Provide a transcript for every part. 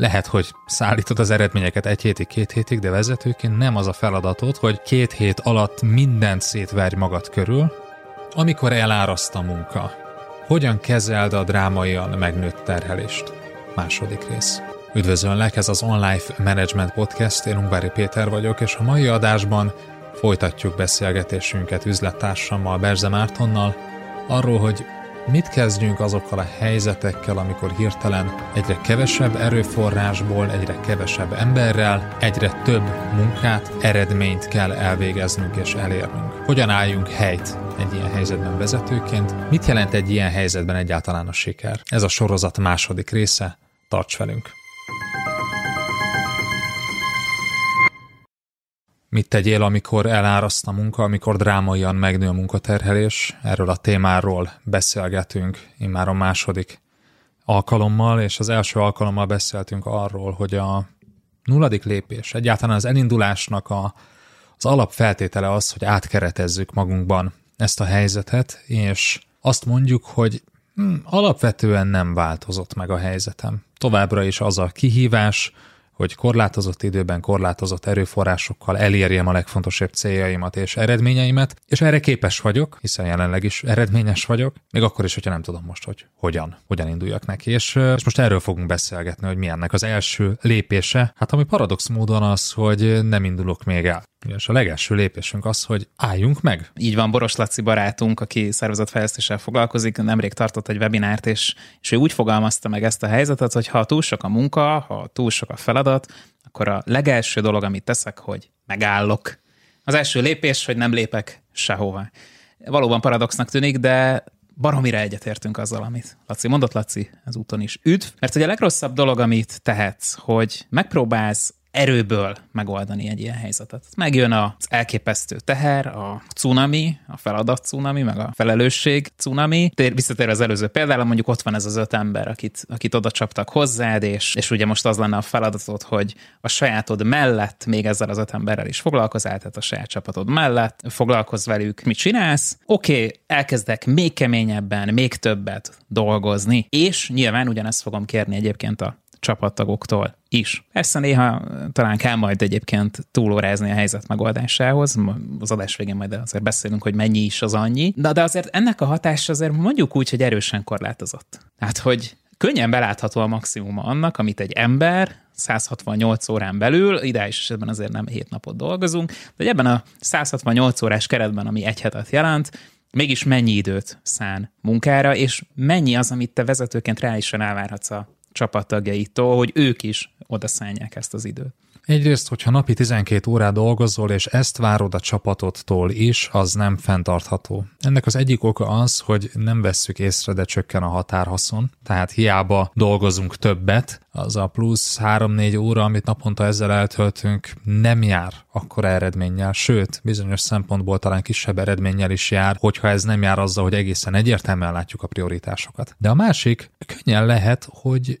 Lehet, hogy szállítod az eredményeket egy hétig, két hétig, de vezetőként nem az a feladatod, hogy két hét alatt mindent szétverj magad körül, amikor eláraszt a munka. Hogyan kezeld a drámaian megnőtt terhelést? Második rész. Üdvözöllek, ez az Online Management Podcast, én Ungvári Péter vagyok, és a mai adásban folytatjuk beszélgetésünket üzlettársammal, Berze Mártonnal, arról, hogy Mit kezdjünk azokkal a helyzetekkel, amikor hirtelen egyre kevesebb erőforrásból, egyre kevesebb emberrel, egyre több munkát, eredményt kell elvégeznünk és elérnünk? Hogyan álljunk helyt egy ilyen helyzetben vezetőként? Mit jelent egy ilyen helyzetben egyáltalán a siker? Ez a sorozat második része. Tarts velünk! Mit tegyél, amikor eláraszt a munka, amikor drámaian megnő a munkaterhelés? Erről a témáról beszélgetünk immár a második alkalommal, és az első alkalommal beszéltünk arról, hogy a nulladik lépés, egyáltalán az elindulásnak a, az alapfeltétele az, hogy átkeretezzük magunkban ezt a helyzetet, és azt mondjuk, hogy hm, alapvetően nem változott meg a helyzetem. Továbbra is az a kihívás, hogy korlátozott időben, korlátozott erőforrásokkal elérjem a legfontosabb céljaimat és eredményeimet, és erre képes vagyok, hiszen jelenleg is eredményes vagyok, még akkor is, hogyha nem tudom most, hogy hogyan, hogyan induljak neki. És, és most erről fogunk beszélgetni, hogy mi ennek az első lépése. Hát ami paradox módon az, hogy nem indulok még el. És a legelső lépésünk az, hogy álljunk meg. Így van, Boros Laci barátunk, aki szervezetfejlesztéssel foglalkozik, nemrég tartott egy webinárt, és, és ő úgy fogalmazta meg ezt a helyzetet, hogy ha túl sok a munka, ha túl sok a feladat, akkor a legelső dolog, amit teszek, hogy megállok. Az első lépés, hogy nem lépek sehova. Valóban paradoxnak tűnik, de baromira egyetértünk azzal, amit Laci mondott, Laci, az úton is üdv. Mert ugye a legrosszabb dolog, amit tehetsz, hogy megpróbálsz erőből megoldani egy ilyen helyzetet. Megjön az elképesztő teher, a cunami, a feladat cunami, meg a felelősség cunami. Tér, visszatérve az előző példára, mondjuk ott van ez az öt ember, akit, akit oda csaptak hozzád, és, és ugye most az lenne a feladatod, hogy a sajátod mellett még ezzel az öt emberrel is foglalkozál, tehát a saját csapatod mellett, foglalkozz velük, mit csinálsz. Oké, okay, elkezdek még keményebben, még többet dolgozni, és nyilván ugyanezt fogom kérni egyébként a csapattagoktól is. Persze néha talán kell majd egyébként túlórázni a helyzet megoldásához, az adás végén majd azért beszélünk, hogy mennyi is az annyi, de, de azért ennek a hatása azért mondjuk úgy, hogy erősen korlátozott. Hát, hogy könnyen belátható a maximuma annak, amit egy ember 168 órán belül, ideális esetben azért nem 7 napot dolgozunk, de ebben a 168 órás keretben, ami egy hetet jelent, mégis mennyi időt szán munkára, és mennyi az, amit te vezetőként reálisan elvárhatsz a csapattagjaitól, hogy ők is odaszállják ezt az időt. Egyrészt, hogyha napi 12 órát dolgozol, és ezt várod a csapatodtól is, az nem fenntartható. Ennek az egyik oka az, hogy nem vesszük észre, de csökken a határhaszon, tehát hiába dolgozunk többet, az a plusz 3-4 óra, amit naponta ezzel eltöltünk, nem jár akkor eredménnyel, sőt, bizonyos szempontból talán kisebb eredménnyel is jár, hogyha ez nem jár azzal, hogy egészen egyértelműen látjuk a prioritásokat. De a másik, könnyen lehet, hogy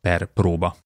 per próba.